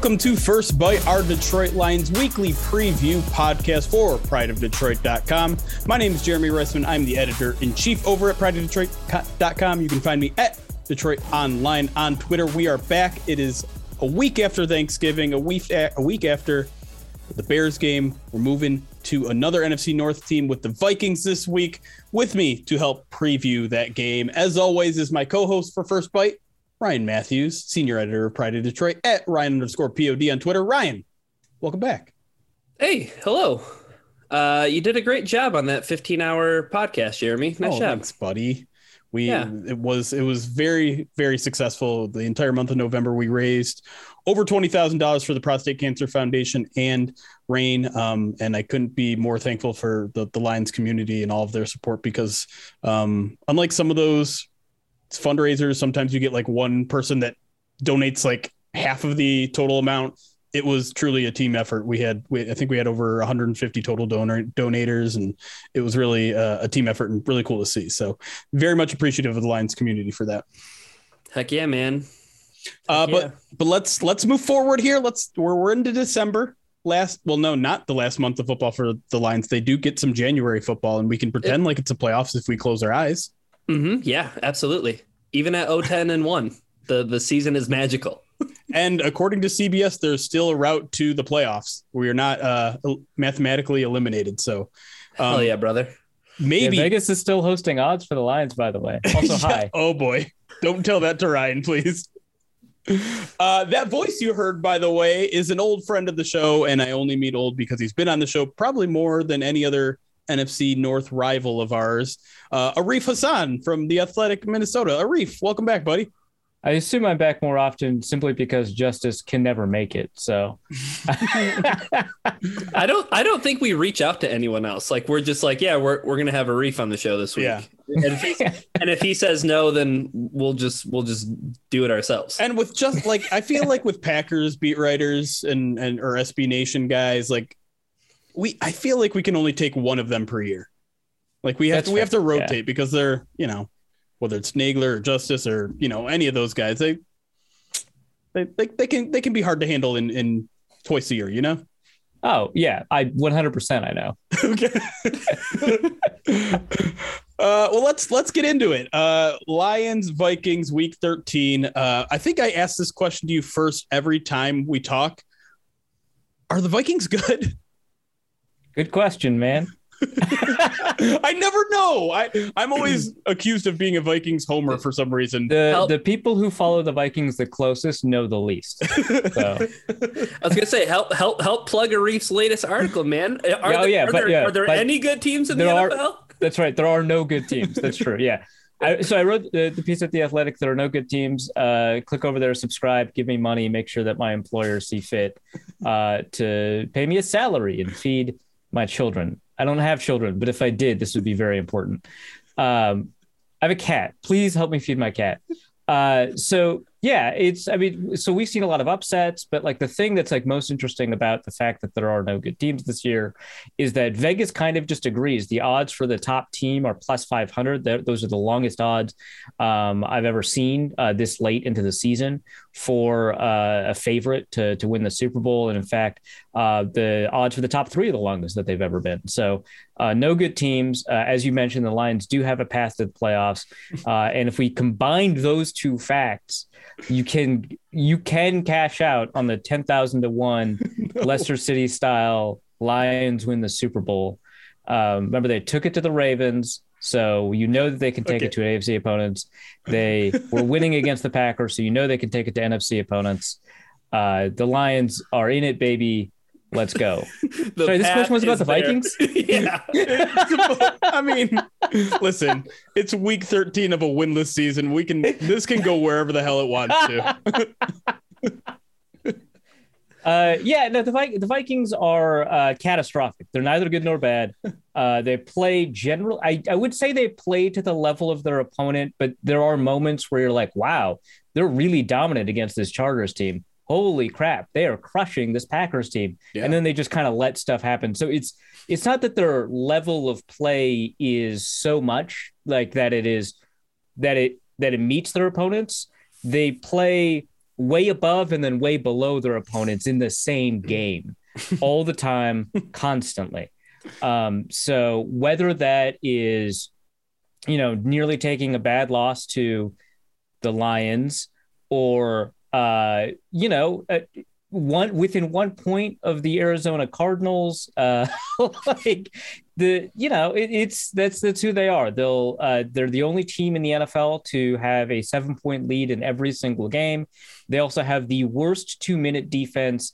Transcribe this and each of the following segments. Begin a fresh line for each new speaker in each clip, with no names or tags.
Welcome to First Bite, our Detroit Lions weekly preview podcast for prideofdetroit.com. My name is Jeremy Reisman. I'm the editor in chief over at prideofdetroit.com. You can find me at Detroit Online on Twitter. We are back. It is a week after Thanksgiving, a week a week after the Bears game. We're moving to another NFC North team with the Vikings this week. With me to help preview that game, as always, is my co-host for First Bite, Ryan Matthews, senior editor of Pride of Detroit at Ryan underscore POD on Twitter. Ryan, welcome back.
Hey, hello. Uh, you did a great job on that 15 hour podcast, Jeremy. Nice
oh,
job.
Thanks, buddy. We yeah. it was it was very very successful. The entire month of November, we raised over twenty thousand dollars for the Prostate Cancer Foundation and RAINN. um, and I couldn't be more thankful for the the Lions community and all of their support because um, unlike some of those fundraisers, sometimes you get like one person that donates like half of the total amount. It was truly a team effort. We had, we, I think we had over 150 total donor donators, and it was really a, a team effort and really cool to see. So, very much appreciative of the Lions community for that.
Heck yeah, man!
Uh, but yeah. but let's let's move forward here. Let's we're we're into December last well no not the last month of football for the lions they do get some january football and we can pretend it, like it's a playoffs if we close our eyes
Mm-hmm. Yeah, absolutely. Even at 010 and 1, the, the season is magical.
and according to CBS, there's still a route to the playoffs. We are not uh, mathematically eliminated. So,
um, hell yeah, brother.
Maybe
yeah, Vegas is still hosting odds for the Lions, by the way. Also, yeah. hi.
Oh boy, don't tell that to Ryan, please. Uh, that voice you heard, by the way, is an old friend of the show, and I only mean old because he's been on the show probably more than any other NFC North rival of ours, uh, Arif Hasan from the Athletic Minnesota. Arif, welcome back, buddy.
I assume I'm back more often simply because Justice can never make it. So
I don't I don't think we reach out to anyone else. Like we're just like, yeah, we're we're gonna have Arif on the show this week.
Yeah.
And if, he, and if he says no, then we'll just we'll just do it ourselves.
And with just like I feel like with Packers beat writers and and or SB Nation guys, like we I feel like we can only take one of them per year. Like we have to, we have to rotate yeah. because they're you know whether it's Nagler or Justice or you know any of those guys they they they, they can they can be hard to handle in in twice a year. You know.
Oh yeah, I 100% I know.
okay. uh, well, let's let's get into it. Uh, Lions Vikings Week 13. Uh, I think I asked this question to you first every time we talk. Are the Vikings good?
Good question, man.
I never know. I I'm always accused of being a Vikings homer for some reason.
The the people who follow the Vikings the closest know the least. So.
I was gonna say help help help plug Arif's latest article, man. Are
oh
there,
yeah,
are
but
there,
yeah,
are there any good teams in the
are,
NFL?
That's right. There are no good teams. That's true. Yeah. I, so I wrote the, the, piece at the Athletic. There are no good teams. Uh, click over there, subscribe, give me money, make sure that my employers see fit uh, to pay me a salary and feed my children. I don't have children, but if I did, this would be very important. Um, I have a cat. Please help me feed my cat. Uh, so yeah, it's, I mean, so we've seen a lot of upsets, but like the thing that's like most interesting about the fact that there are no good teams this year is that Vegas kind of just agrees. The odds for the top team are plus 500. Those are the longest odds um, I've ever seen uh, this late into the season for uh, a favorite to, to win the Super Bowl. And in fact, uh, the odds for the top three are the longest that they've ever been. So uh, no good teams. Uh, as you mentioned, the Lions do have a path to the playoffs. Uh, and if we combined those two facts, you can you can cash out on the ten thousand to one no. Leicester City style Lions win the Super Bowl. Um, remember, they took it to the Ravens, so you know that they can take
Okay.
it to AFC opponents. They were winning against the Packers, so you know they can take it to NFC opponents. Uh, the Lions are in it, baby. Let's go.
The
Sorry, this question was about the
there.
Vikings?
yeah.
I mean, listen, it's week 13 of a winless season. We can this can go wherever the hell it wants to.
Uh, yeah, no, the, Vi- the Vikings are uh, catastrophic. They're neither good nor bad. Uh, they play general. I, I would say they play to the level of their opponent, but there are moments where you're like, wow, they're really dominant against this Chargers team. Holy crap, they are crushing this Packers team.
Yeah.
And then they just kind of let stuff happen. So it's it's not that their level of play is so much like that it is that it that it meets their opponents. They play way above and then way below their opponents in the same game all the time, constantly. Um, so whether that is, you know, nearly taking a bad loss to the Lions or, uh, you know, uh, one within one point of the Arizona Cardinals, uh, like the you know it, it's that's that's who they are. They'll uh, they're the only team in the NFL to have a seven point lead in every single game. They also have the worst two minute defense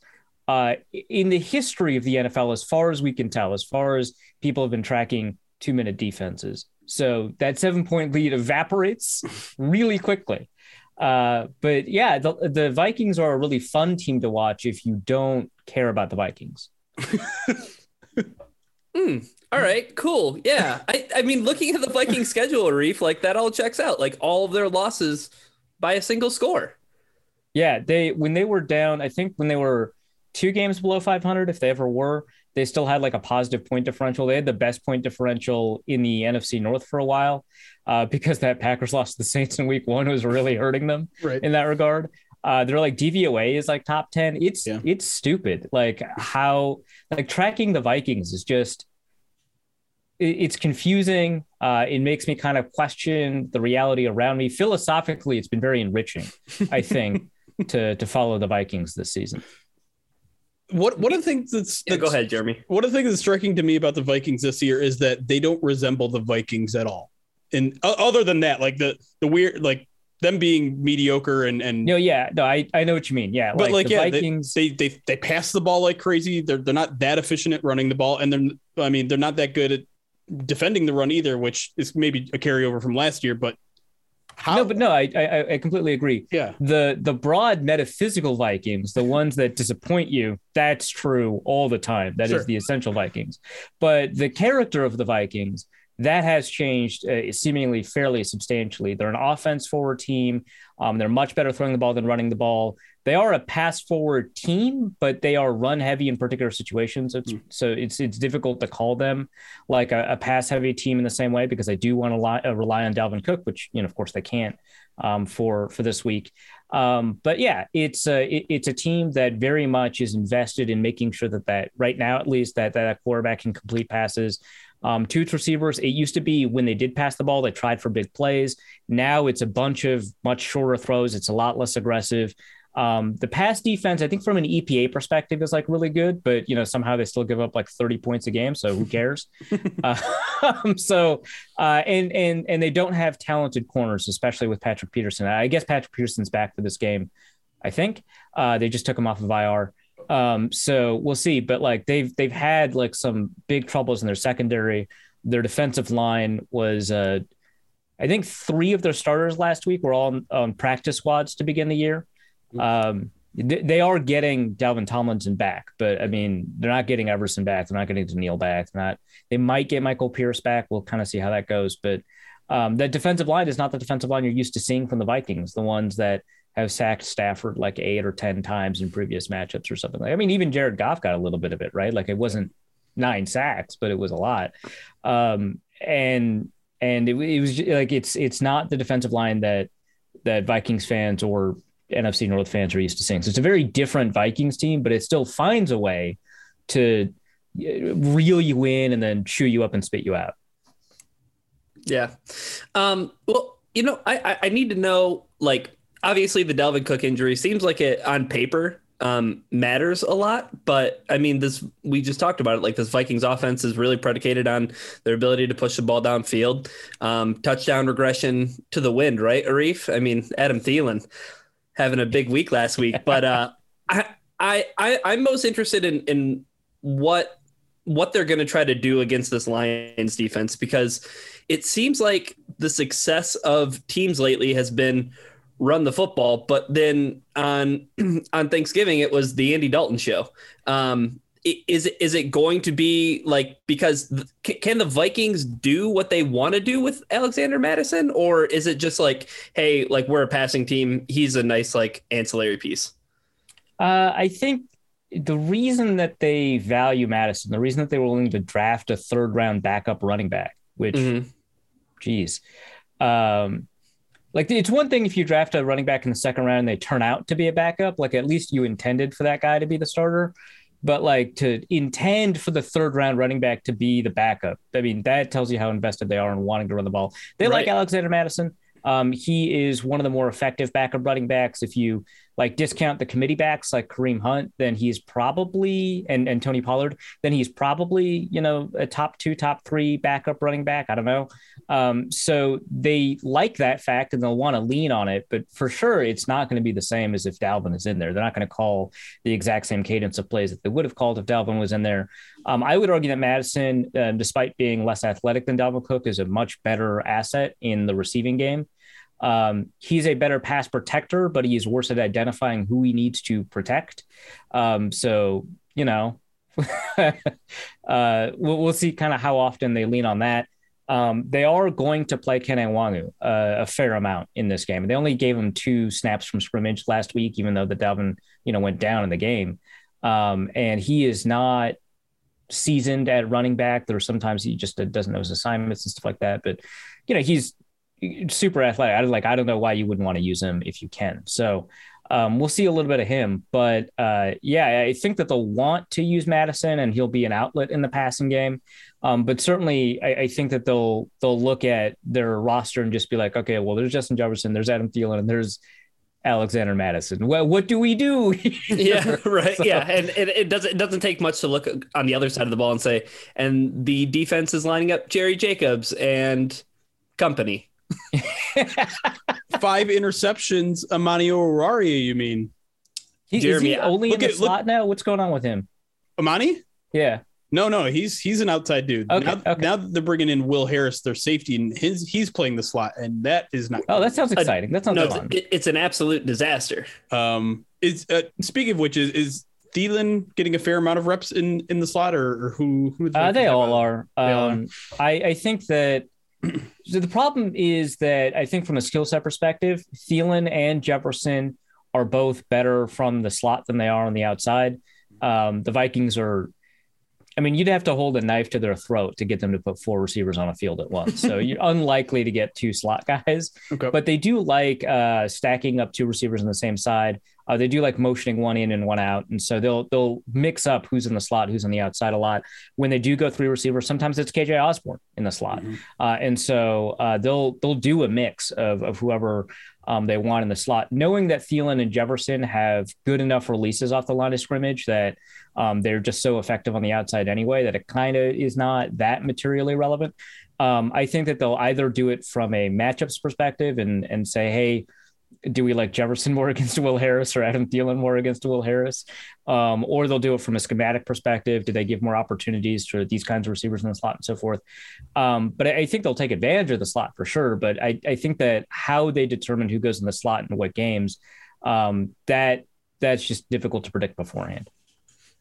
uh, in the history of the NFL, as far as we can tell, as far as people have been tracking two minute defenses. So that seven point lead evaporates really quickly. Uh, but yeah, the, the Vikings are a really fun team to watch if you don't care about the Vikings.
Hmm. All right, cool. Yeah. I, I mean, looking at the Viking schedule, Reef, like that all checks out. Like all of their losses by a single score.
Yeah, they when they were down, I think when they were two games below 500, if they ever were, they still had like a positive point differential. They had the best point differential in the NFC North for a while uh, because that Packers lost to the Saints in Week One was really hurting them
Right.
in that regard. Uh, they're like DVOA is like top 10. It's
Yeah.
it's stupid. Like how like tracking the Vikings is just it- it's confusing. Uh, it makes me kind of question the reality around me. Philosophically, it's been very enriching, I think, to to follow the Vikings this season.
What one of the things that's,
Yeah, go ahead, Jeremy.
One of the things that's striking to me about the Vikings this year is that they don't resemble the Vikings at all. And o- other than that, like the the weird like them being mediocre and and
No, yeah, no, I, I know what you mean. Yeah,
But, like,
the
yeah,
Vikings.
they they they pass the ball like crazy. They're they're not that efficient at running the ball, and they're I mean they're not that good at defending the run either, which is maybe a carryover from last year. But how?
no, but no, I, I I completely agree.
yeah,
The the broad metaphysical Vikings, the ones that disappoint you, that's true all the time. That is
Sure.
the essential Vikings. But the character of the Vikings that has changed uh, seemingly fairly substantially. They're an offense forward team. Um, they're much better throwing the ball than running the ball. They are a pass forward team, but they are run heavy in particular situations. It's, So it's it's difficult to call them like a, a pass heavy team in the same way because I do want to rely, uh, rely on Dalvin Cook, which you know of course they can't um, for for this week. Um, but yeah, it's a it, it's a team that very much is invested in making sure that that right now at least that that quarterback can complete passes. Um, its receivers, it used to be when they did pass the ball, they tried for big plays. Now it's a bunch of much shorter throws. It's a lot less aggressive. Um, the pass defense, I think, from an EPA perspective, is like really good, but you know somehow they still give up like 30 points a game, so who cares? uh, so uh, and and and they don't have talented corners, especially with Patrick Peterson. I guess Patrick Peterson's back for this game. I think uh, they just took him off of IR. Um, so we'll see. But like they've they've had like some big troubles in their secondary. Their defensive line was, uh, I think, three of their starters last week were all on, on practice squads to begin the year. Um, they, they are getting Dalvin Tomlinson back, but I mean, they're not getting Everson back. They're not getting Danielle back. They're not. They might get Michael Pierce back. We'll kind of see how that goes. But um, that defensive line is not the defensive line you're used to seeing from the Vikings. The ones that have sacked Stafford like eight or ten times in previous matchups or something like. I mean, even Jared Goff got a little bit of it, right? Like it wasn't nine sacks, but it was a lot. Um, and and it, it was like it's it's not the defensive line that that Vikings fans or NFC North fans are used to seeing. So it's a very different Vikings team, but it still finds a way to reel you in and then chew you up and spit you out.
Yeah. Um, well, you know, I I need to know like obviously the Dalvin Cook injury seems like it on paper um, matters a lot. But I mean, this we just talked about it. Like this Vikings offense is really predicated on their ability to push the ball downfield. Um, touchdown regression to the wind, right, Arif? I mean, Adam Thielen having a big week last week, but uh, I, I, I, I'm most interested in in what what they're going to try to do against this Lions defense because it seems like the success of teams lately has been run the football. But then on on Thanksgiving, it was the Andy Dalton show. Um, is it is it going to be like because can the Vikings do what they want to do with Alexander Mattison, or is it just like, hey, like we're a passing team, he's a nice like ancillary piece?
Uh, I think the reason that they value Mattison, the reason that they were willing to draft a third round backup running back, which, mm-hmm. geez, um, like it's one thing if you draft a running back in the second round and they turn out to be a backup, like at least you intended for that guy to be the starter. But like to intend for the third round running back to be the backup, I mean, that tells you how invested they are in wanting to run the ball. They right. like Alexander Mattison. Um, he is one of the more effective backup running backs. If you like discount the committee backs like Kareem Hunt, then he's probably and, and Tony Pollard, then he's probably, you know, a top two, top three backup running back. I don't know. Um, so they like that fact and they'll want to lean on it, but for sure it's not going to be the same as if Dalvin is in there. They're not going to call the exact same cadence of plays that they would have called if Dalvin was in there. Um, I would argue that Mattison, uh, despite being less athletic than Dalvin Cook, is a much better asset in the receiving game. Um, he's a better pass protector, but he's worse at identifying who he needs to protect. Um, so, you know, uh, we'll, we'll, see kind of how often they lean on that. Um, they are going to play Kene Nwangwu uh, a fair amount in this game. They only gave him two snaps from scrimmage last week, even though the Dalvin, you know, went down in the game. Um, and he is not seasoned at running back. There are sometimes he just doesn't know his assignments and stuff like that. But you know, he's super athletic. I like I don't know why you wouldn't want to use him if you can. So um, we'll see a little bit of him, but uh, yeah, I think that they'll want to use Mattison, and he'll be an outlet in the passing game. Um, but certainly, I, I, think that they'll they'll look at their roster and just be like, okay, well, there's Justin Jefferson, there's Adam Thielen, and there's Alexander Mattison. Well, what do we do?
yeah, right. So. Yeah, and it, it, doesn't it doesn't take much to look on the other side of the ball and say, and the defense is lining up Jerry Jacobs and company.
Five interceptions, Amani Oruwariye, you mean?
He, Jeremy, is he only in the at, slot look, now? What's going on with him?
Amani?
Yeah.
No, no, he's he's an outside dude. Okay, now, okay. now they're bringing in Will Harris, their safety, and his he's playing the slot, and that is not.
Oh, that sounds exciting. That sounds no,
fun. It's, it's an absolute disaster.
Um, is uh, speaking of which, is is Thielen getting a fair amount of reps in in the slot, or, or who? who
uh, they all are. They um, are. I I think that so the problem is that I think from a skill set perspective, Thielen and Jefferson are both better from the slot than they are on the outside. Um, the Vikings are, I mean, you'd have to hold a knife to their throat to get them to put four receivers on a field at once. So you're unlikely to get two slot guys. Okay. But they do like uh, stacking up two receivers on the same side. Uh, they do like motioning one in and one out, and so they'll they'll mix up who's in the slot, who's on the outside a lot. When they do go three receivers, sometimes it's KJ Osborne in the slot, mm-hmm. uh, and so uh, they'll they'll do a mix of of whoever um, they want in the slot, knowing that Thielen and Jefferson have good enough releases off the line of scrimmage that um, they're just so effective on the outside anyway that it kind of is not that materially relevant. Um, I think that they'll either do it from a matchups perspective and and say, hey do we like Jefferson more against Will Harris or Adam Thielen more against Will Harris? Um, or they'll do it from a schematic perspective. Do they give more opportunities to these kinds of receivers in the slot and so forth? Um, but I, I, think they'll take advantage of the slot for sure. But I, I, think that how they determine who goes in the slot and what games, um, that that's just difficult to predict beforehand.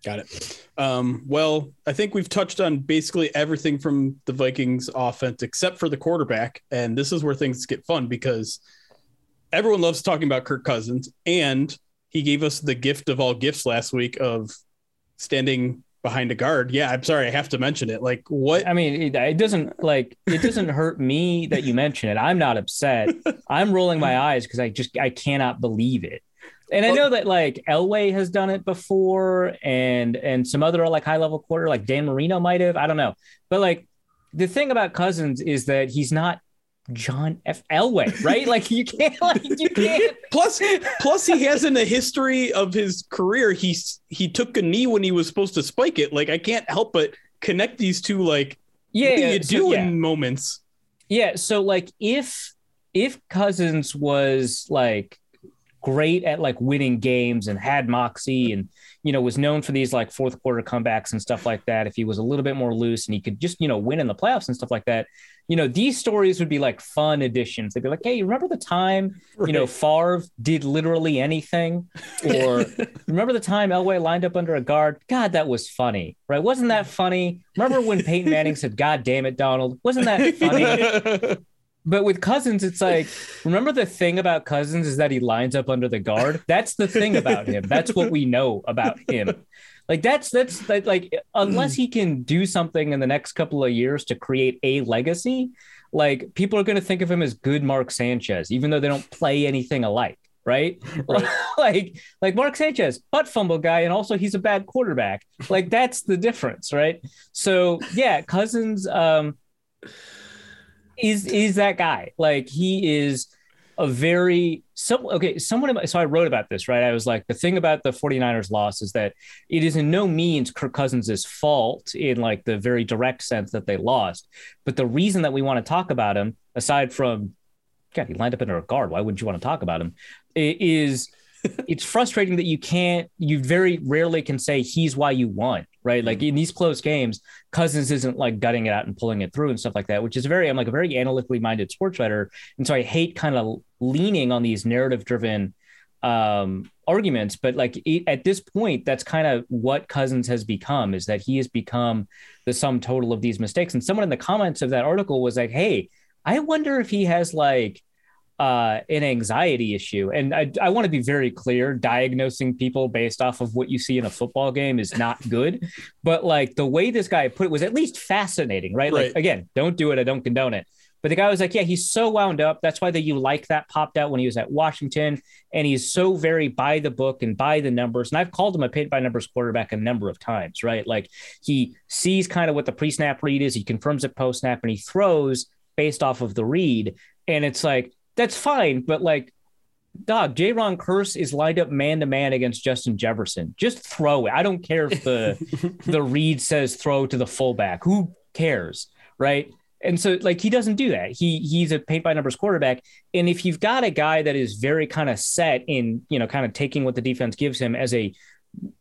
Got it. Um, well, I think we've touched on basically everything from the Vikings offense except for the quarterback. And this is where things get fun because – everyone loves talking about Kirk Cousins, and he gave us the gift of all gifts last week of standing behind a guard. Yeah, I'm sorry, I have to mention it. Like what?
I mean, it, it doesn't like it doesn't hurt me that you mention it. I'm not upset. I'm rolling my eyes because I just I cannot believe it. And I know that like Elway has done it before, and and some other like high level quarter, like Dan Marino might have. I don't know, but like the thing about Cousins is that he's not John F. Elway, right? like you can't, like you can't.
Plus, plus he has in the history of his career, he's he took a knee when he was supposed to spike it. Like I can't help but connect these two. Like,
Yeah,
what do you
so,
do
yeah.
in moments?
Yeah, so like if if Cousins was like great at like winning games and had moxie and you know was known for these like fourth quarter comebacks and stuff like that. If he was a little bit more loose and he could just you know win in the playoffs and stuff like that you know these stories would be like fun additions. They'd be like hey remember the time you know
Right.
Favre did literally anything? Or remember the time Elway lined up under a guard? God that was funny right? Wasn't that funny? Remember when Peyton Manning said god damn it Donald. Wasn't that funny but with Cousins, it's like, remember the thing about Cousins is that he lines up under the guard. That's the thing about him. That's what we know about him. Like that's that's that, like unless he can do something in the next couple of years to create a legacy, like people are going to think of him as good Mark Sanchez, even though they don't play anything alike. Right? like, like Mark Sanchez, butt fumble guy, and also he's a bad quarterback. Like that's the difference, right? So yeah, Cousins. Um, is is that guy. Like he is a very so okay, someone so I wrote about this, right? I was like the thing about the 49ers loss is that it is in no means Kirk Cousins' fault in like the very direct sense that they lost. But the reason that we want to talk about him, aside from God, he lined up under a guard. Why wouldn't you want to talk about him? Is it's frustrating that you can't, you very rarely can say he's why you won, right? Like in these close games, Cousins isn't like gutting it out and pulling it through and stuff like that, which is very, I'm like a very analytically minded sports writer. And so I hate kind of leaning on these narrative driven um, arguments. But like it, at this point, that's kind of what Cousins has become is that he has become the sum total of these mistakes. And someone in the comments of that article was like, hey, I wonder if he has like, uh, an anxiety issue. And I, I want to be very clear diagnosing people based off of what you see in a football game is not good. But like the way this guy put it was at least fascinating, right? Like, again, don't do it. I don't condone it. But the guy was like, yeah, he's so wound up. That's why the you like that popped out when he was at Washington. And he's so very by the book and by the numbers. And I've called him a paint by numbers quarterback a number of times, right? Like he sees kind of what the pre snap read is, he confirms it post snap, and he throws based off of the read. And it's like, that's fine. But like, dog, J. Ron Curse is lined up man to man against Justin Jefferson. Just throw it. I don't care if the the read says throw to the fullback. Who cares? Right. And so like he doesn't do that. He he's a paint by numbers quarterback. And if you've got a guy that is very kind of set in, you know, kind of taking what the defense gives him as a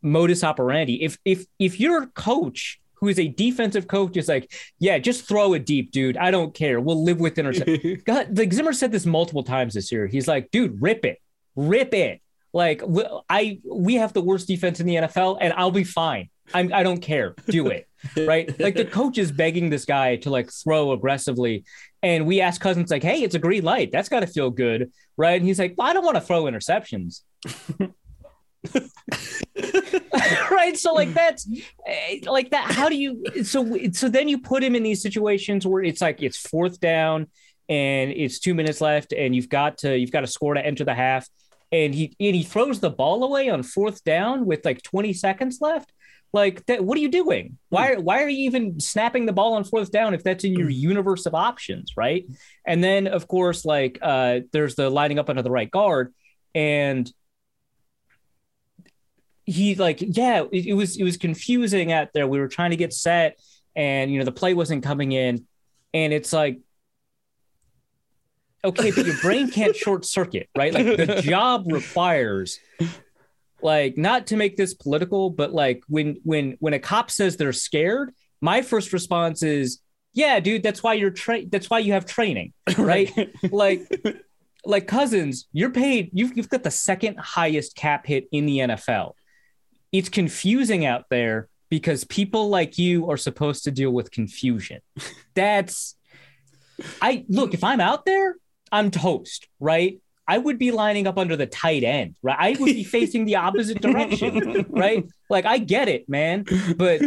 modus operandi, if if if your coach who is a defensive coach is like, yeah, just throw it deep, dude. I don't care. We'll live with interception. God, like Zimmer said this multiple times this year. He's like, dude, rip it, rip it. Like I, we have the worst defense in the NFL, and I'll be fine. I'm, I don't care. Do it, right? Like the coach is begging this guy to like throw aggressively, and we ask Cousins like, "Hey, it's a green light. That's got to feel good, right?" And he's like, well, "I don't want to throw interceptions." right? So like that's eh, like that how do you so so then you put him in these situations where it's like it's fourth down and it's two minutes left and you've got to you've got to score to enter the half and he and he throws the ball away on fourth down with like 20 seconds left? Like that what are you doing? Why why are you even snapping the ball on fourth down if that's in your universe of options right? And then of course like uh there's the lining up under the right guard and he like yeah it, it was it was confusing out there. We were trying to get set and you know the play wasn't coming in. And it's like okay but your brain can't short circuit right? Like the job requires like not to make this political but like when when when a cop says they're scared my first response is yeah dude that's why you're tra- that's why you have training right? Like like cousins you're paid you've, you've got the second highest cap hit in the nfl it's confusing out there because people like you are supposed to deal with confusion. That's I look, if I'm out there, I'm toast, right? I would be lining up under the tight end, right? I would be facing the opposite direction, right? Like I get it, man. But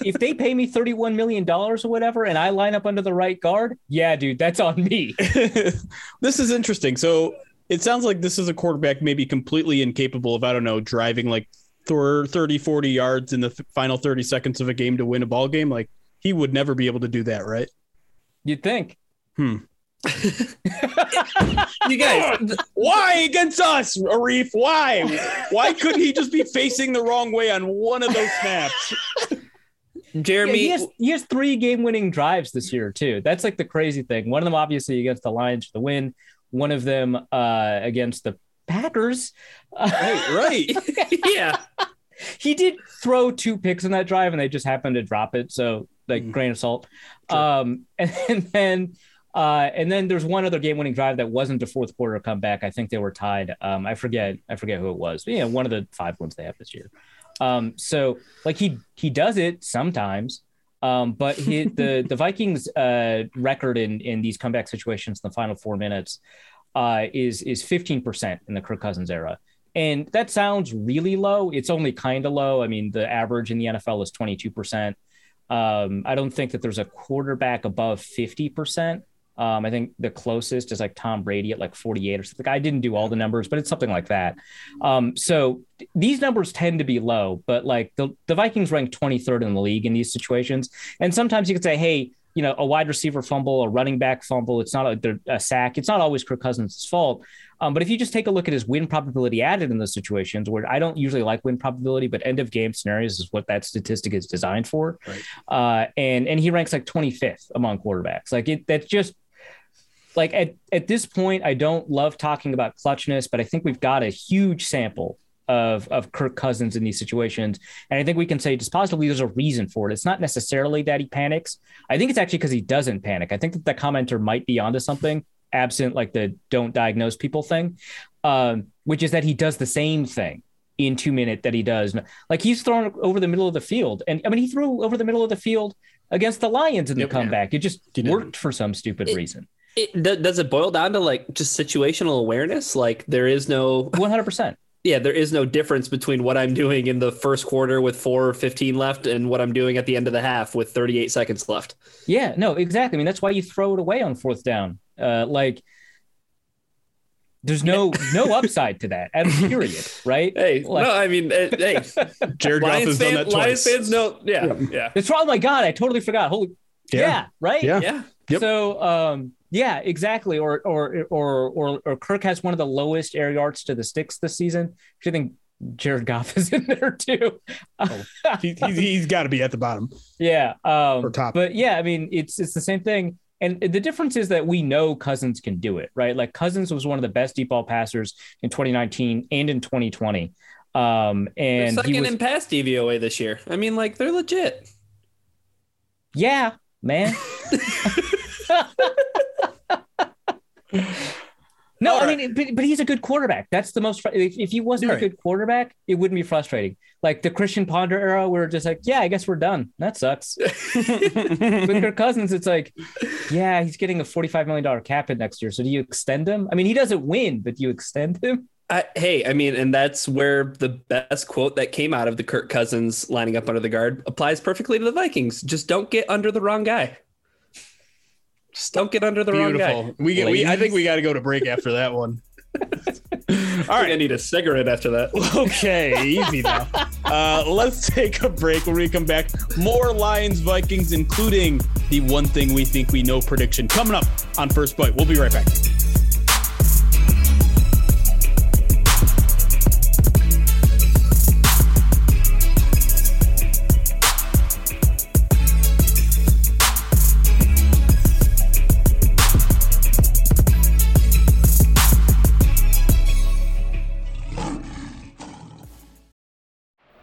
if they pay me $31 million or whatever and I line up under the right guard, yeah, dude, that's on me.
this is interesting. So it sounds like this is a quarterback maybe completely incapable of, I don't know, driving like thir- 30, 40 yards in the th- final 30 seconds of a game to win a ball game. Like he would never be able to do that, right?
You'd think.
Hmm.
you guys,
why against us, Arif? Why? Why couldn't he just be facing the wrong way on one of those snaps?
Jeremy,
yeah, he, has, he has three game-winning drives this year too. That's like the crazy thing. One of them, obviously, against the Lions for the win. One of them uh, against the Packers.
Right, right.
yeah.
He did throw two picks in that drive, and they just happened to drop it. So, like, mm. grain of salt. Sure. Um, and, and then uh, and then there's one other game-winning drive that wasn't a fourth quarter comeback. I think they were tied. Um, I forget. I forget who it was. But, yeah, one of the five ones they have this year. Um, so like he he does it sometimes. Um, but he, the the Vikings uh, record in in these comeback situations in the final four minutes uh, is is 15% in the Kirk Cousins era. And that sounds really low. It's only kind of low. I mean, the average in the NFL is 22%. Um, I don't think that there's a quarterback above 50%. Um, I think the closest is like Tom Brady at like 48 or something. I didn't do all the numbers, but it's something like that. Um, so these numbers tend to be low, but like the, the Vikings rank 23rd in the league in these situations. And sometimes you could say, hey, you know, a wide receiver fumble, a running back fumble, it's not a, a sack. It's not always Kirk Cousins' fault. Um, but if you just take a look at his win probability added in those situations, where I don't usually like win probability, but end of game scenarios is what that statistic is designed for. Right. Uh, and and he ranks like 25th among quarterbacks. Like it, that's just like at, at this point, I don't love talking about clutchness, but I think we've got a huge sample of of Kirk Cousins in these situations. And I think we can say just positively there's a reason for it. It's not necessarily that he panics. I think it's actually because he doesn't panic. I think that the commenter might be onto something, absent like the don't diagnose people thing, um, which is that he does the same thing in two minute that he does. Like he's thrown over the middle of the field. And I mean, he threw over the middle of the field against the Lions in the yep, comeback. Yeah. It just worked for some stupid
it,
reason.
It, does it boil down to like just situational awareness? Like there is no
100%.
Yeah, there is no difference between what I'm doing in the first quarter with 4 or 15 left and what I'm doing at the end of the half with 38 seconds left.
Yeah, no, exactly. I mean, that's why you throw it away on fourth down. Uh, like, there's no no upside to that. At period, right?
Hey, like, no, I mean, uh, hey,
Jared Goff has fan, done that twice.
Lions fans know, yeah, yeah. yeah.
It's oh my god, I totally forgot. Holy, yeah, yeah right,
yeah,
yeah.
Yep.
So, um, yeah, exactly. Or, or or or or Kirk has one of the lowest air yards to the sticks this season. I think Jared Goff is in there too.
oh, he, he's, he's got to be at the bottom.
Yeah, um,
or top.
But yeah, I mean, it's it's the same thing. And the difference is that we know Cousins can do it, right? Like Cousins was one of the best deep ball passers in 2019 and in 2020. Um, and they're
second
he was,
in pass DVOA this year. I mean, like they're legit.
Yeah, man. No, All I right. mean, but, but he's a good quarterback. That's the most. If, if he wasn't right. a good quarterback, it wouldn't be frustrating. Like the Christian Ponder era, we're just like, yeah, I guess we're done. That sucks. With Kirk Cousins, it's like, yeah, he's getting a forty-five million dollar cap hit next year. So do you extend him? I mean, he doesn't win, but do you extend him?
I, hey, I mean, and that's where the best quote that came out of the Kirk Cousins lining up under the guard applies perfectly to the Vikings. Just don't get under the wrong guy. Just don't get under the Beautiful. wrong guy.
We get. We, I think we got to go to break after that one.
All right, I need a cigarette after that.
Okay, easy now. Uh, let's take a break. When we come back, more Lions Vikings, including the one thing we think we know prediction coming up on First Bite. We'll be right back.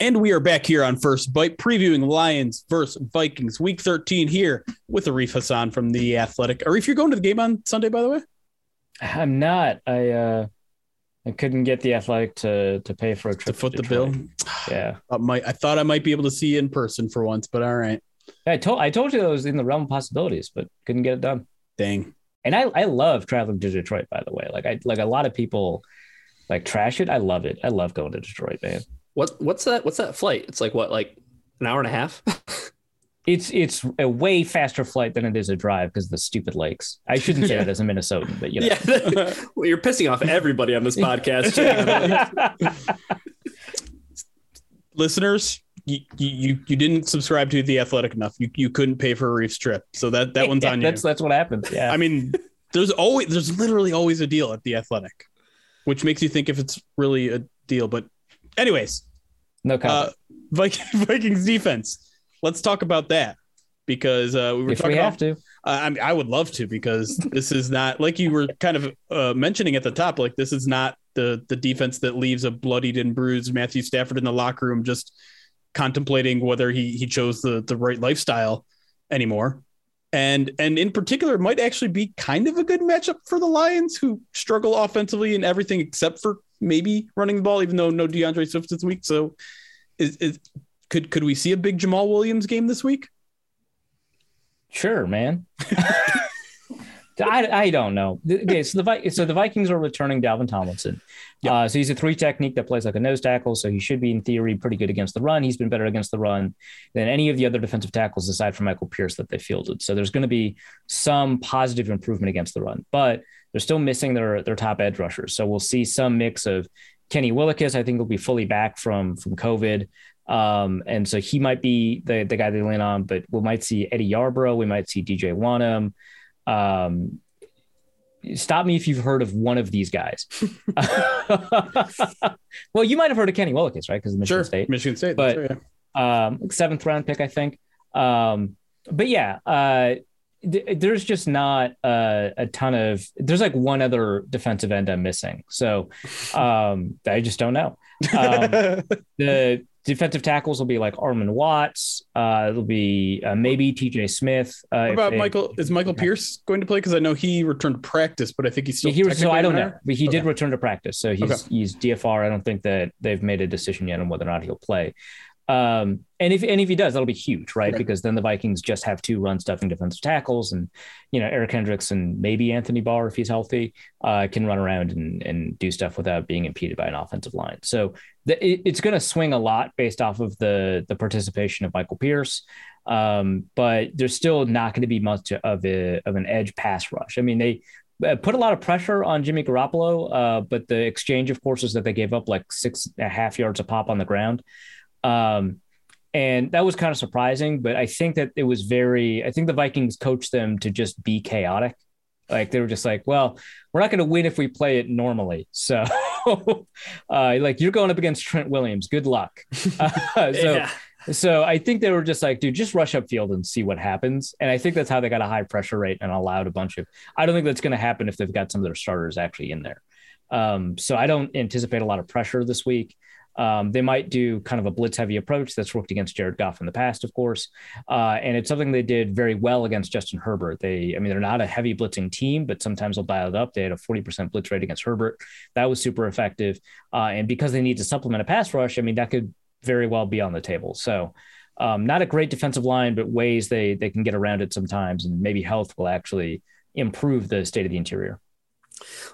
And we are back here on First Bite, previewing Lions versus Vikings, Week 13 here with Arif Hasan from the Athletic. Arif, you're going to the game on Sunday, by the way.
I'm not. I uh, I couldn't get the Athletic to to pay for a trip
to foot
to
the bill.
Yeah,
I, might, I thought I might be able to see you in person for once, but all right.
I told I told you that was in the realm of possibilities, but couldn't get it done.
Dang.
And I I love traveling to Detroit. By the way, like I like a lot of people like trash it. I love it. I love going to Detroit, man.
What what's that? What's that flight? It's like what, like an hour and a half?
It's it's a way faster flight than it is a drive because of the stupid lakes. I shouldn't say that as a Minnesotan, but you know.
yeah, well, you're pissing off everybody on this podcast.
Listeners, you, you you didn't subscribe to the Athletic enough. You you couldn't pay for a reef trip, so that that one's on you.
That's that's what happens. Yeah.
I mean, there's always there's literally always a deal at the Athletic, which makes you think if it's really a deal. But anyways,
no
uh,
comment.
Viking, Vikings defense. Let's talk about that because uh, we were
if
talking
we have to.
Uh, I mean, I would love to because this is not like you were kind of uh, mentioning at the top. Like this is not the the defense that leaves a bloodied and bruised Matthew Stafford in the locker room just contemplating whether he he chose the the right lifestyle anymore. And and in particular, it might actually be kind of a good matchup for the Lions, who struggle offensively in everything except for maybe running the ball, even though no D'Andre Swift this week. So, is, is could could we see a big Jamaal Williams game this week?
Sure, man. I, I don't know. Okay, so the so the Vikings are returning Dalvin Tomlinson.
Yep.
Uh, so he's a three technique that plays like a nose tackle. So he should be in theory pretty good against the run. He's been better against the run than any of the other defensive tackles aside from Michael Pierce that they fielded. So there's going to be some positive improvement against the run, but they're still missing their their top edge rushers. So we'll see some mix of Kenny Willekes. I think will be fully back from from COVID. Um, and so he might be the, the guy they lean on, but we might see Eddie Yarbrough. We might see DJ Wonnum. Um, stop me if you've heard of one of these guys. well, you might have heard of Kenny Willekes, right? Because Michigan
Sure,
State,
Michigan State,
But-
right, yeah.
um, seventh round pick, I think. Um, but yeah, uh, th- there's just not uh, a ton of. There's like one other defensive end I'm missing, so um, I just don't know. Um, the defensive tackles will be like Armon Watts. Uh, it'll be uh, maybe T.J. Smith. Uh,
What about
they-
Michael? Is Michael Pierce going to play? Because I know he returned to practice, but I think he's still.
Yeah, he was, so I don't know, but he did return to practice. So he's
Okay.
he's DFR. I don't think that they've made a decision yet on whether or not he'll play. Um, and if and if he does, that'll be huge, right?
Right.
Because then the Vikings just have two run stuffing defensive tackles, and you know Eric Kendricks and maybe Anthony Barr if he's healthy uh, can run around and and do stuff without being impeded by an offensive line. So the, it, it's going to swing a lot based off of the the participation of Michael Pierce. Um, but there's still not going to be much of a of an edge pass rush. I mean, they uh, put a lot of pressure on Jimmy Garoppolo, uh, but the exchange, of course, is that they gave up like six and a half yards a pop on the ground. Um, and that was kind of surprising, but I think that it was very, I think the Vikings coached them to just be chaotic. Like they were just like, well, we're not going to win if we play it normally. So, uh, like you're going up against Trent Williams. Good luck. Uh, so,
yeah.
so I think they were just like, dude, just rush upfield and see what happens. And I think that's how they got a high pressure rate and allowed a bunch of. I don't think that's going to happen if they've got some of their starters actually in there. Um, so I don't anticipate a lot of pressure this week. Um, they might do kind of a blitz heavy approach that's worked against Jared Goff in the past, of course. Uh, and it's something they did very well against Justin Herbert. They, I mean, they're not a heavy blitzing team, but sometimes they'll dial it up. They had a 40% blitz rate against Herbert. That was super effective. Uh, and because they need to supplement a pass rush, I mean, that could very well be on the table. So, um, not a great defensive line, but ways they they can get around it sometimes, and maybe health will actually improve the state of the interior.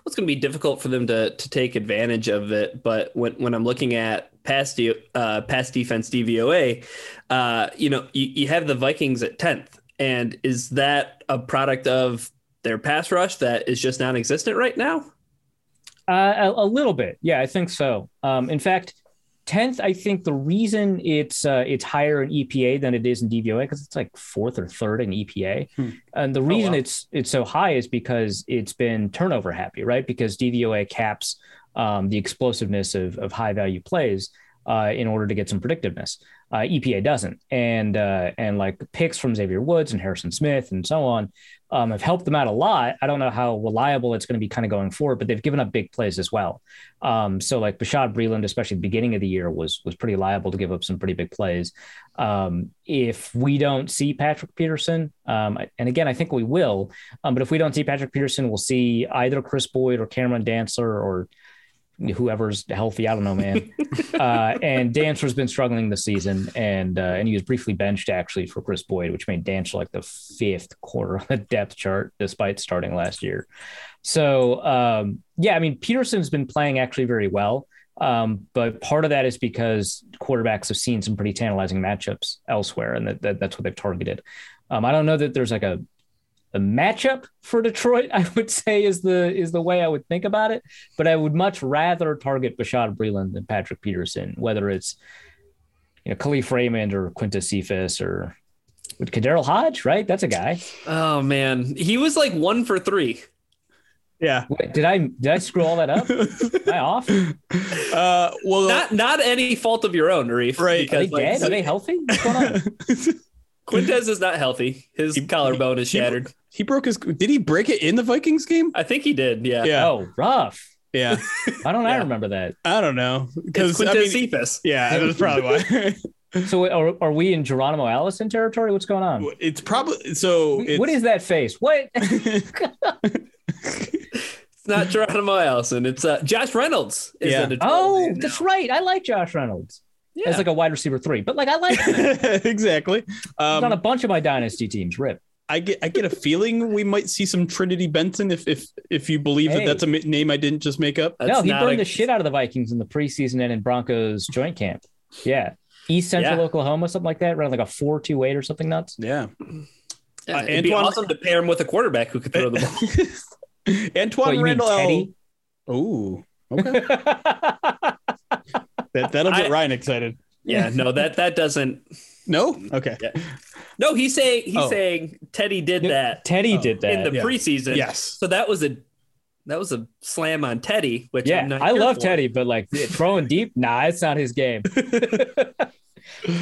It's going to be difficult for them to to take advantage of it. But when when I'm looking at pass de- uh, pass defense DVOA, uh, you know, you, you have the Vikings at tenth, and is that a product of their pass rush that is just non-existent right now?
Uh, a, a little bit, yeah, I think so. Um, in fact, tenth, I think the reason it's uh, it's higher in EPA than it is in DVOA because it's like fourth or third in EPA,
Hmm.
and the reason
wow.
it's it's so high is because it's been turnover happy, right? Because DVOA caps um, the explosiveness of of high value plays. uh, in order to get some predictiveness. Uh, EPA doesn't, and uh, and like picks from Xavier Woods and Harrison Smith and so on um, have helped them out a lot. I don't know how reliable it's going to be kind of going forward, but they've given up big plays as well. Um, so like Bashaud Breeland, especially the beginning of the year, was was pretty liable to give up some pretty big plays. Um, if we don't see Patrick Peterson, um, and again, I think we will, um, but if we don't see Patrick Peterson, we'll see either Chris Boyd or Cameron Dantzler or whoever's healthy. I don't know, man. uh, and Dantzler's been struggling this season, and uh, and he was briefly benched actually for Kris Boyd, which made Dantzler like the fifth quarter on the depth chart despite starting last year. So um, yeah, I mean Peterson's been playing actually very well. Um, but part of that is because quarterbacks have seen some pretty tantalizing matchups elsewhere, and that, that that's what they've targeted. Um, I don't know that there's like a the matchup for Detroit, I would say is the is the way I would think about it. But I would much rather target Bashaud Breeland than Patrick Peterson, whether it's you know Kalif Raymond or Quintez Cephus or with KhaDarel Hodge, right? That's a guy.
Oh man, he was like one for three.
Yeah.
Wait, did I did I screw all that up? Am I off?
Uh, well,
Not not any fault of your own, Reef.
Right.
Are they
like,
dead? Are they healthy? What's going on?
Quintez is not healthy. His collarbone is
he-
shattered.
He broke his. Did he break it in the Vikings game?
I think he did. Yeah.
Yeah.
Oh, rough.
Yeah.
Why don't I
Yeah.
remember that?
I don't know because
Quintez
I mean,
Cephus.
yeah, that's probably why.
So are, are we in Geronimo Allison territory? What's going on?
it's probably so. It's,
what is that face? What?
It's not Geronimo Allison. It's uh, Josh Reynolds. Is
Yeah.
a Detroit
oh,
man now.
that's right. I like Josh Reynolds
Yeah.
as like a wide receiver three, but like I like him.
exactly?
He's on a
Um,
bunch of my dynasty teams. Rip.
I get I get a feeling we might see some Trinity Benson if if if you believe
Hey.
that that's a name I didn't just make up.
That's
no, he
not
burned
a-
the shit out of the Vikings in the preseason and in Broncos joint camp. Yeah. East Central
Yeah.
Oklahoma, something like that, around like a four two eight or something nuts.
Yeah.
Yeah,
Uh,
it'd be
Antoine-
awesome to pair him with a quarterback who could throw the ball.
Antoine
What, you
Randall.
Teddy?
Oh, okay. that that'll get
I-
Ryan excited.
yeah, no, that that doesn't.
No. Okay.
Yeah. No, he's saying he's
Oh.
saying Teddy did that
Teddy
Oh,
did that.
in the
yeah.
preseason.
Yes.
So that was a that was a slam on Teddy, which
yeah,
I'm not
I love
for.
Teddy, but like throwing deep, nah, it's not his game.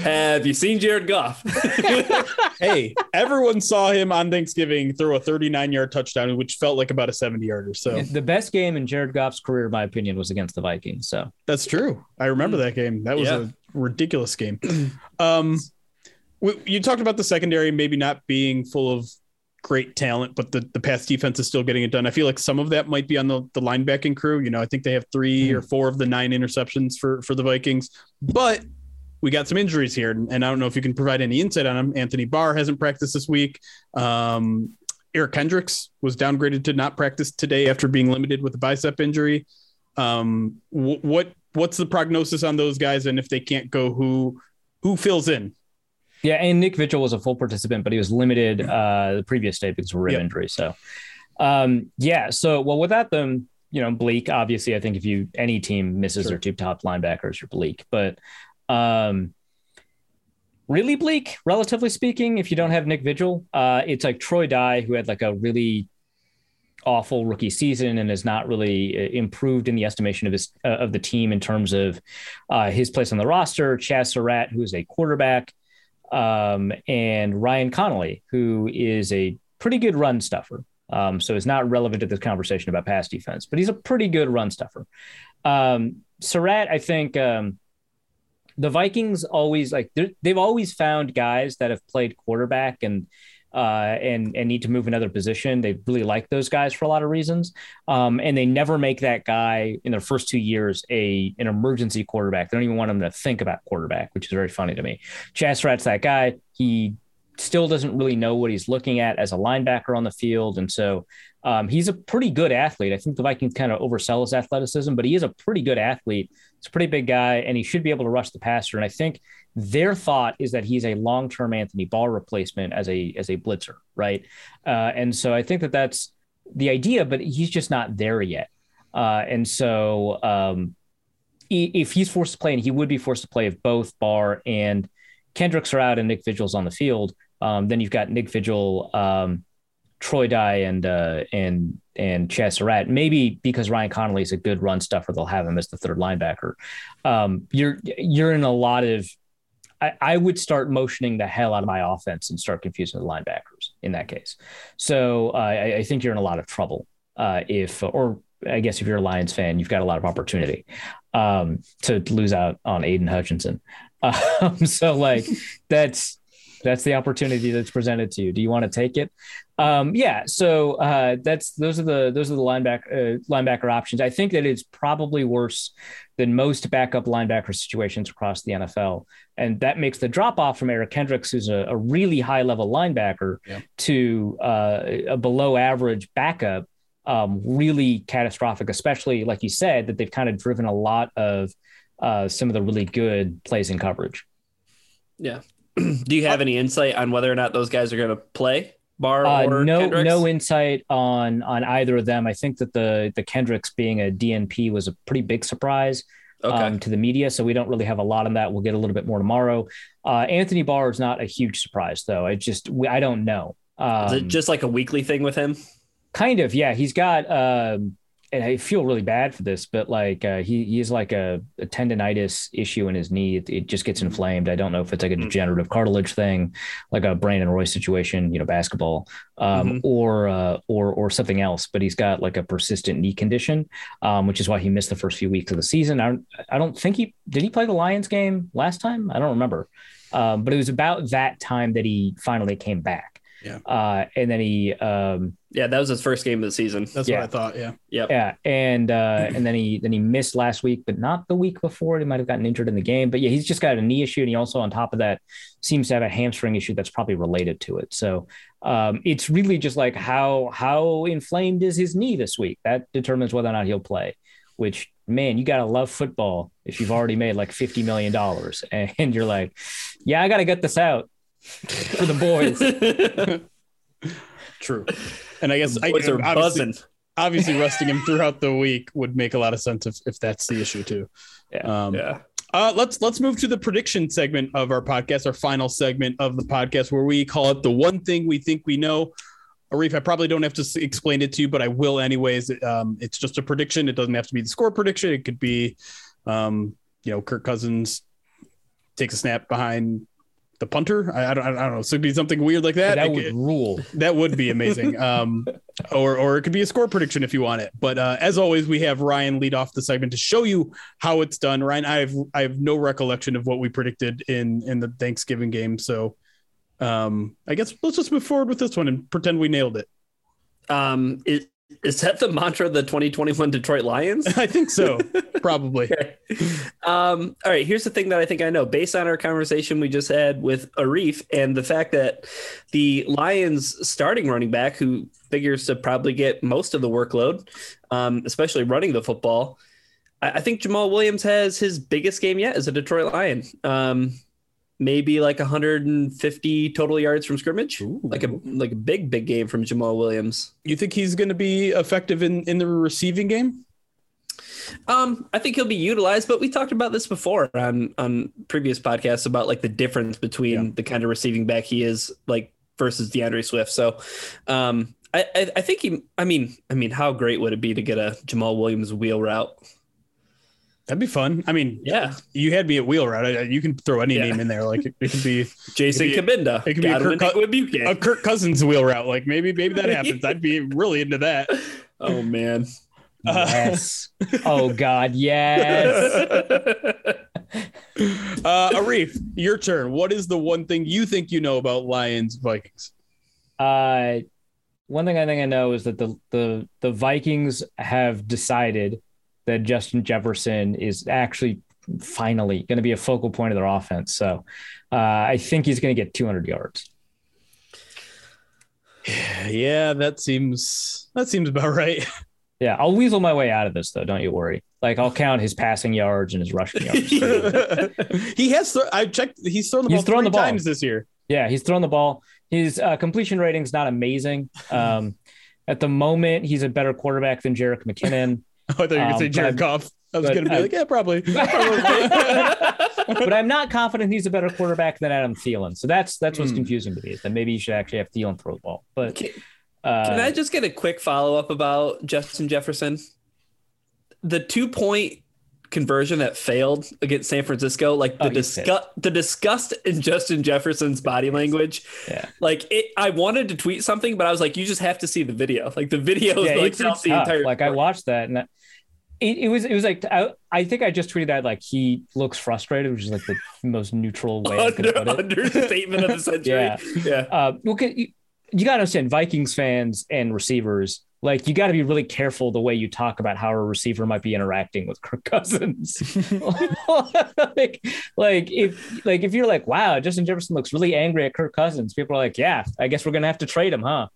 Have you seen Jared Goff?
hey, everyone saw him on Thanksgiving throw a 39 yard touchdown, which felt like about a 70 yarder. So
the best game in Jared Goff's career, in my opinion, was against the Vikings. So
that's true. I remember that game. That was
Yeah.
a ridiculous game. Um, we, you talked about the secondary maybe not being full of great talent, but the, the pass defense is still getting it done. I feel like some of that might be on the, the linebacking crew. You know, I think they have 3 or four of the nine interceptions for, for the Vikings, but we got some injuries here. And I don't know if you can provide any insight on them. Anthony Barr hasn't practiced this week. Um, Eric Kendricks was downgraded to not practice today after being limited with a bicep injury. Um, wh- what what's the prognosis on those guys, and if they can't go, who who fills in?
Yeah, and Nick Vigil was a full participant, but he was limited uh, the previous day because of a rib
Yep.
injury. So, um, yeah. So, well, without them, you know, bleak. Obviously, I think if you any team misses
Sure.
their two top linebackers, you're bleak. But um, really bleak, relatively speaking, if you don't have Nick Vigil, uh, it's like Troy Dye, who had like a really awful rookie season and has not really uh, improved in the estimation of his uh, of the team in terms of uh, his place on the roster. Chaz Surratt, who is a quarterback, um, and Ryan Connelly, who is a pretty good run stuffer. Um, so it's not relevant to this conversation about pass defense, but he's a pretty good run stuffer. Um, Surratt, I think um, the Vikings always like they've always found guys that have played quarterback and uh, and and need to move another position. They really like those guys for a lot of reasons, um, and they never make that guy in their first two years a an emergency quarterback. They don't even want him to think about quarterback, which is very funny to me. Chaz Surratt's that guy. He still doesn't really know what he's looking at as a linebacker on the field, and so um, he's a pretty good athlete. I think the Vikings kind of oversell his athleticism, but he is a pretty good athlete. He's a pretty big guy, and he should be able to rush the passer. And I think their thought is that he's a long-term Anthony Barr replacement as a as a blitzer, right? Uh, and so I think that that's the idea, but he's just not there yet. Uh, and so um, if he's forced to play, and he would be forced to play if both Barr and Kendricks are out and Nick Vigil's on the field, um, then you've got Nick Vigil um, Troy Dye and uh, and and Chaz. Maybe because Ryan Connelly is a good run stuffer, they'll have him as the third linebacker. Um, you're you're in a lot of. I, I would start motioning the hell out of my offense and start confusing the linebackers in that case. So uh, I, I think you're in a lot of trouble uh, if, or I guess if you're a Lions fan, you've got a lot of opportunity um, to lose out on Aidan Hutchinson. Um, so like that's that's the opportunity that's presented to you. Do you want to take it? Um, yeah. So uh, that's those are the those are the linebacker uh, linebacker options. I think that it's probably worse than most backup linebacker situations across the NFL, and that makes the drop off from Eric Kendricks, who's a, a really high level linebacker, yeah. to uh, a below average backup, um, really catastrophic. Especially like you said, that they've kind of driven a lot of uh, some of the really good plays in coverage.
Yeah, Do you have any insight on whether or not those guys are going to play? Barr
uh,
or
no,
Kendricks?
no insight on on either of them. I think that the the Kendricks being a DNP was a pretty big surprise okay. um, to the media, so we don't really have a lot on that. We'll get a little bit more tomorrow. Uh, Anthony Barr is not a huge surprise, though. I just I don't know.
Um, is it um, just like a weekly thing with him?
Kind of, yeah. He's got. Um, and I feel really bad for this, but like uh, he he's like a, a, tendonitis issue in his knee. It, it, just gets inflamed. I don't know if it's like a mm. degenerative cartilage thing, like a Brandon Roy situation, you know, basketball, um, mm-hmm. or uh, or or something else. But he's got like a persistent knee condition, um, which is why he missed the first few weeks of the season. I don't, I don't think he did. He play the Lions game last time. I don't remember, um, but it was about that time that he finally came back.
Yeah.
Uh, and then he, um,
yeah, that was his first game of the season.
That's
yeah.
what I thought. Yeah.
Yep.
Yeah. And, uh, and then he, then he missed last week, but not the week before. He might have gotten injured in the game, but yeah, he's just got a knee issue. And he also, on top of that, seems to have a hamstring issue that's probably related to it. So, um, it's really just like how, how inflamed is his knee this week? That determines whether or not he'll play, which man, you got to love football if you've already made like $50 million and you're like, yeah, I got to get this out for the
boys. True. And I guess
the boys
I,
are obviously, buzzing.
Obviously, resting him throughout the week would make a lot of sense if, if that's the issue too.
Yeah. Um, yeah.
Uh, let's let's move to the prediction segment of our podcast, our final segment of the podcast, where we call it the one thing we think we know. Arif, I probably don't have to explain it to you, but I will anyways. Um, it's just a prediction. It doesn't have to be the score prediction. It could be, um, you know, Kirk Cousins takes a snap behind the punter. I, I, don't, I don't know. So it'd be something weird like that.
That would it, rule.
That would be amazing. um, or or it could be a score prediction if you want it. But uh, as always, we have Ryan lead off the segment to show you how it's done. Ryan, I have I have no recollection of what we predicted in in the Thanksgiving game. So um, I guess let's just move forward with this one and pretend we nailed it.
Um, it is that the mantra of the 2021 Detroit Lions?
I think so. Probably. okay.
um, all right. Here's the thing that I think I know based on our conversation we just had with Arif and the fact that the Lions starting running back, who figures to probably get most of the workload, um, especially running the football, I, I, think Jamaal Williams has his biggest game yet as a Detroit Lion. Um, maybe like 150 total yards from scrimmage, Ooh. like a like a big big game from Jamaal Williams.
You think he's going to be effective in in the receiving game?
Um, I think he'll be utilized, but we talked about this before on on previous podcasts about like the difference between yeah. the kind of receiving back he is like versus D'Andre Swift. So, um, I, I I think he. I mean, I mean, how great would it be to get a Jamaal Williams wheel route?
That'd be fun. I mean,
yeah,
you had me at wheel route. You can throw any yeah. name in there. Like it, it could be
Jason Cabinda.
It could be a Kirk, a Kirk, Cousins wheel route. Like maybe maybe that happens. I'd be really into that.
Oh man.
Yes. oh God. Yes.
uh, Arif, your turn. What is the one thing you think you know about Lions Vikings?
Uh, one thing I think I know is that the the the Vikings have decided that Justin Jefferson is actually finally going to be a focal point of their offense. So uh, I think he's going to get 200 yards.
Yeah, that seems that seems about right.
Yeah, I'll weasel my way out of this though. Don't you worry. Like I'll count his passing yards and his rushing yards.
he has. Th- I checked. He's thrown the he's ball thrown the ball. times this year.
Yeah, he's thrown the ball. His uh, completion rating is not amazing. Um, at the moment, he's a better quarterback than Jerick McKinnon.
I thought you were going to say Jared Goff. I was going to be I, like, yeah, probably.
but I'm not confident he's a better quarterback than Adam Thielen. So that's that's what's mm. confusing to me. Is that maybe you should actually have Thielen throw the ball. But
can,
Uh,
Can I just get a quick follow up about Justin Jefferson? The two point conversion that failed against San Francisco, like the
Oh,
disgust, the disgust in Justin Jefferson's body language.
Yeah.
Like it, I wanted to tweet something, but I was like, you just have to see the video. Like the video
yeah,
is like
it's, it's
the
tough.
entire.
Like I watched that and. It, it was it was like I, I think I just tweeted that like he looks frustrated, which is like the most neutral way I could put it.
understatement of the century.
Yeah.
yeah.
Uh, okay, you, you got to understand Vikings fans and receivers. Like you got to be really careful the way you talk about how a receiver might be interacting with Kirk Cousins. like, like if like if you're like, wow, Justin Jefferson looks really angry at Kirk Cousins, people are like, yeah, I guess we're gonna have to trade him, huh?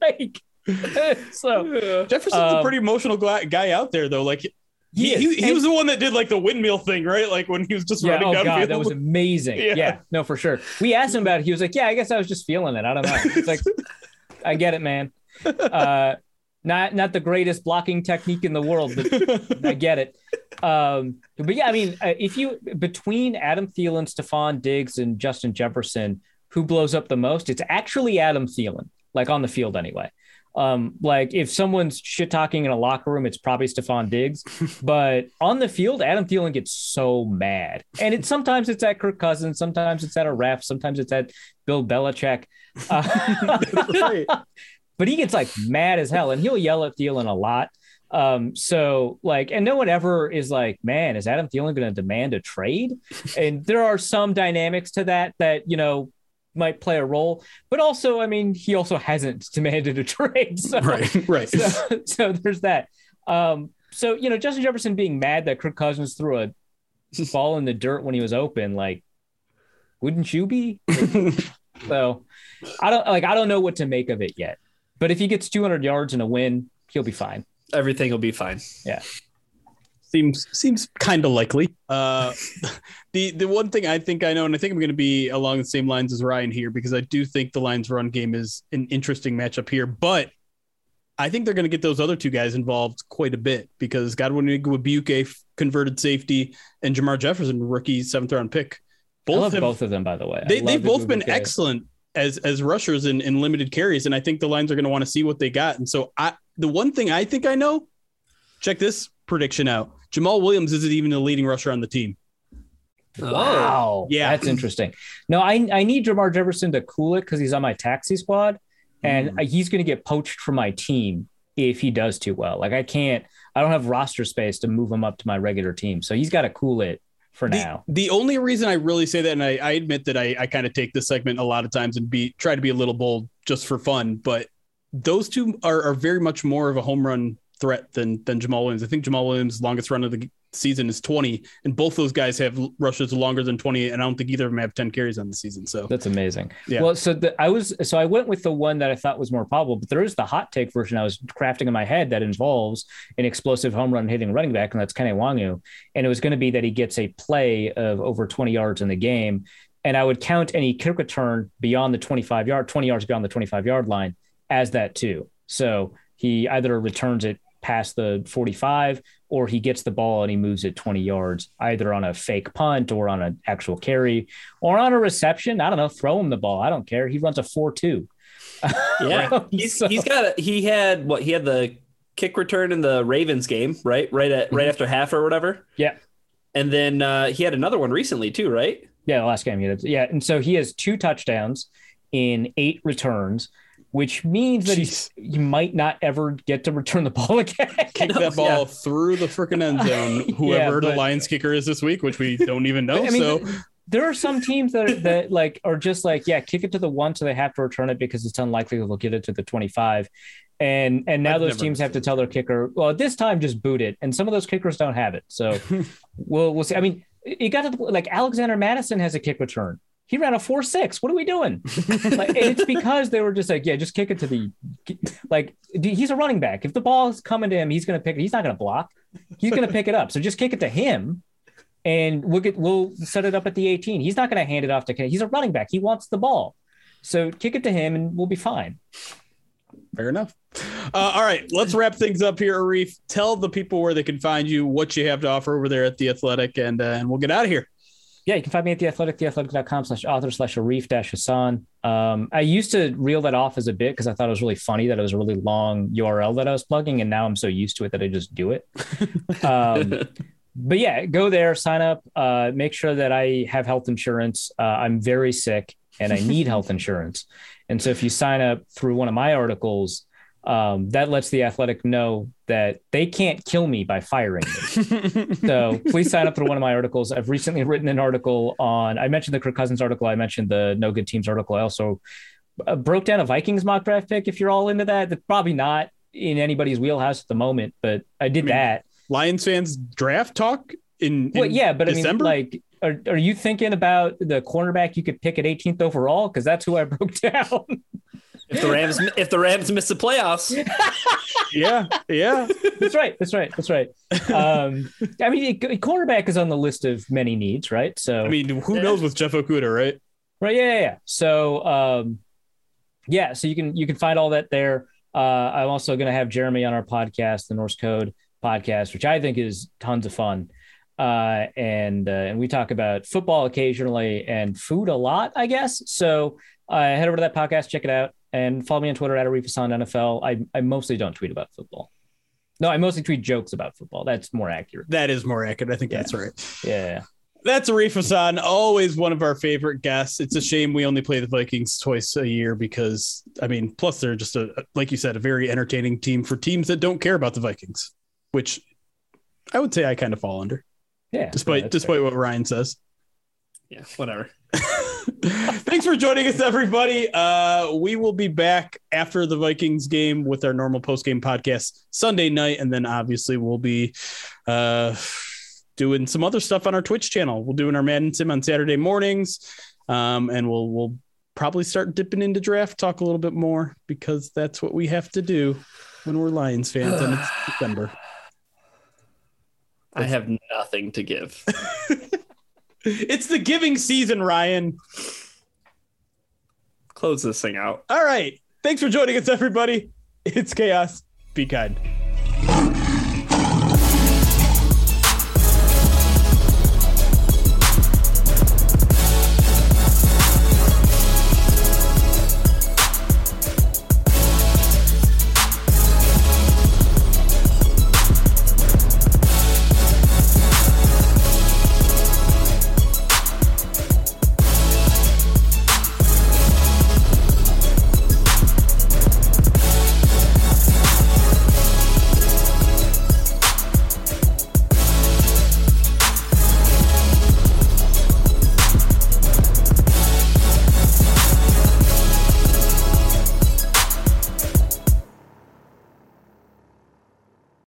like, so
Jefferson's a
Um,
pretty emotional guy out there, though. Like he,
He
he, he, was the one that did like the windmill thing, right? Like when he was just
yeah,
running
oh
down
god,
field.
that was amazing.
Yeah.
Yeah. no, for sure. We asked him about it. He was like, yeah, I guess I was just feeling it. I don't know. It's like, I get it, man. Uh, not not the greatest blocking technique in the world, but I get it. Um, but yeah, I mean, uh, if you between Adam Thielen, Stefon Diggs, and Justin Jefferson, who blows up the most? It's actually Adam Thielen, like on the field anyway. Um, like if someone's shit talking in a locker room, it's probably Stefon Diggs. but on the field, Adam Thielen gets so mad, and it sometimes it's at Kirk Cousins, sometimes it's at a ref, sometimes it's at Bill Belichick. Uh, but he gets like mad as hell and he'll yell at Thielen a lot. Um, so like, and no one ever is like, man, is Adam Thielen going to demand a trade? and there are some dynamics to that that, you know, might play a role, but also, I mean, he also hasn't demanded a trade. So,
Right, right.
so, so there's that. Um, so, you know, Justin Jefferson being mad that Kirk Cousins threw a ball in the dirt when he was open, like, wouldn't you be? so I don't like, I don't know what to make of it yet. But if he gets 200 yards and a win, he'll be fine.
Everything will be fine.
Seems seems kind of likely. Uh, the the one thing I think I know, and I think I'm going to be along the same lines as Ryan here because I do think the Lions' run game is an interesting matchup here, but I think they're going to get those other two guys involved quite a bit because Godwin Igwebuike, converted safety, and Jermar Jefferson, rookie seventh round pick,
I love
both have,
both of them, by the way.
They, they've
the
both been excellent as as rushers in, in limited carries, and I think the Lions are going to want to see what they got. And so I the one thing I think I know, check this prediction out. Jamaal Williams isn't even the leading rusher on the team.
Wow.
Yeah.
That's interesting. No, I, I need Jermar Jefferson to cool it because he's on my taxi squad and
Mm.
he's going to get poached from my team if he does too well. Like I can't, I don't have roster space to move him up to my regular team. So he's got to cool it for
The,
now.
the only reason I really say that, and I, I admit that I, I kind of take this segment a lot of times and be try to be a little bold just for fun, but those two are, are very much more of a home run threat than than Jamaal Williams. I think Jamaal Williams' longest run of the season is 20, and both those guys have rushes longer than 20, and I don't think either of them have 10 carries on the season. So
That's amazing.
Yeah.
Well, so the, I was so I went with the one that I thought was more probable, but there is the hot take version I was crafting in my head that involves an explosive home run hitting running back, and that's Kene Nwangwu. And it was going to be that he gets a play of over 20 yards in the game. And I would count any kick return beyond the 25 yard, 20 yards beyond the 25 yard line as that too. So he either returns it past the 45 or he gets the ball and he moves it 20 yards either on a fake punt or on an actual carry or on a reception i don't know throw him the ball i don't care he runs a 4-2
Yeah. He's,
So-
he's got a, he had what he had the kick return in the Ravens game, right? Right at right after half or whatever.
Yeah.
And then uh, he had another one recently too, right?
yeah the last game he did yeah and so he has two touchdowns in eight returns which means that he's he might not ever get to return the ball again.
Kick that ball through the freaking end zone, whoever the
but-
Lions kicker is this week, which we don't even know.
I mean,
so
there are some teams that are, that like are just like yeah kick it to the one so they have to return it because it's unlikely they'll get it to the 25 and and now
I've
those teams have to tell their kicker well at this time just boot it. And some of those kickers don't have it. So we'll we'll see. I mean you got to like alexander mattison has a kick return he ran a 4-6 what are we doing like it's because they were just like yeah just kick it to the like he's a running back if the ball is coming to him he's going to pick it he's not going to block he's going to pick it up so just kick it to him and we'll get we'll set it up at the 18. He's not going to hand it off to He's a running back. He wants the ball. So kick it to him and we'll be fine.
Fair enough. Uh, all right, let's wrap things up here, Arif. Tell the people where they can find you, what you have to offer over there at the Athletic, and uh, and we'll get out of here.
Yeah, you can find me at the athletic, theathletic.com slash author slash Arif dash Hasan. Um, I used to reel that off as a bit because I thought it was really funny that it was a really long URL that I was plugging. And now I'm so used to it that I just do it. um, but yeah, go there, sign up, uh, make sure that I have health insurance. Uh, I'm very sick and I need health insurance. And so if you sign up through one of my articles, um, that lets the athletic know that they can't kill me by firing me. so please sign up for one of my articles. I've recently written an article on, I mentioned the Kirk Cousins article. I mentioned the No Good Teams article. I also uh, broke down a Vikings mock draft pick. If you're all into that, that's probably not in anybody's wheelhouse at the moment, but I did I mean, that.
Lions fans draft talk in, in
well, yeah, but
December?
I mean, like, are, are you thinking about the cornerback you could pick at 18th overall? Because that's who I broke down.
If the Rams if the Rams miss the playoffs.
yeah, yeah.
That's right. That's right. That's right. Um, I mean, cornerback is on the list of many needs, right? So
I mean, who knows with Jeff Okudah, right?
Right. Yeah. Yeah. So um, yeah. So you can you can find all that there. Uh, I'm also going to have Jeremy on our podcast, the Norse Code podcast, which I think is tons of fun. Uh, and uh, and we talk about football occasionally and food a lot, I guess. So uh, head over to that podcast, check it out and follow me on Twitter at Arif Hasan NFL. I, I mostly don't tweet about football. No, I mostly tweet jokes about football. That's more accurate.
That is more accurate. I think yeah. that's right.
Yeah.
That's Arif Hasan, always one of our favorite guests. It's a shame we only play the Vikings twice a year because, I mean, plus they're just a, like you said, a very entertaining team for teams that don't care about the Vikings, which I would say I kind of fall under.
Yeah.
Despite,
yeah,
despite fair. what Ryan says.
Yeah, whatever.
Thanks for joining us, everybody. Uh, we will be back after the Vikings game with our normal post game podcast Sunday night, and then obviously we'll be uh, doing some other stuff on our Twitch channel. We'll doing our Madden Sim on Saturday mornings, um, and we'll we'll probably start dipping into draft talk a little bit more because that's what we have to do when we're Lions fans, and it's December.
I have nothing to give.
It's the giving season, Ryan.
Close this thing out.
All right. Thanks for joining us, everybody. It's chaos. Be kind.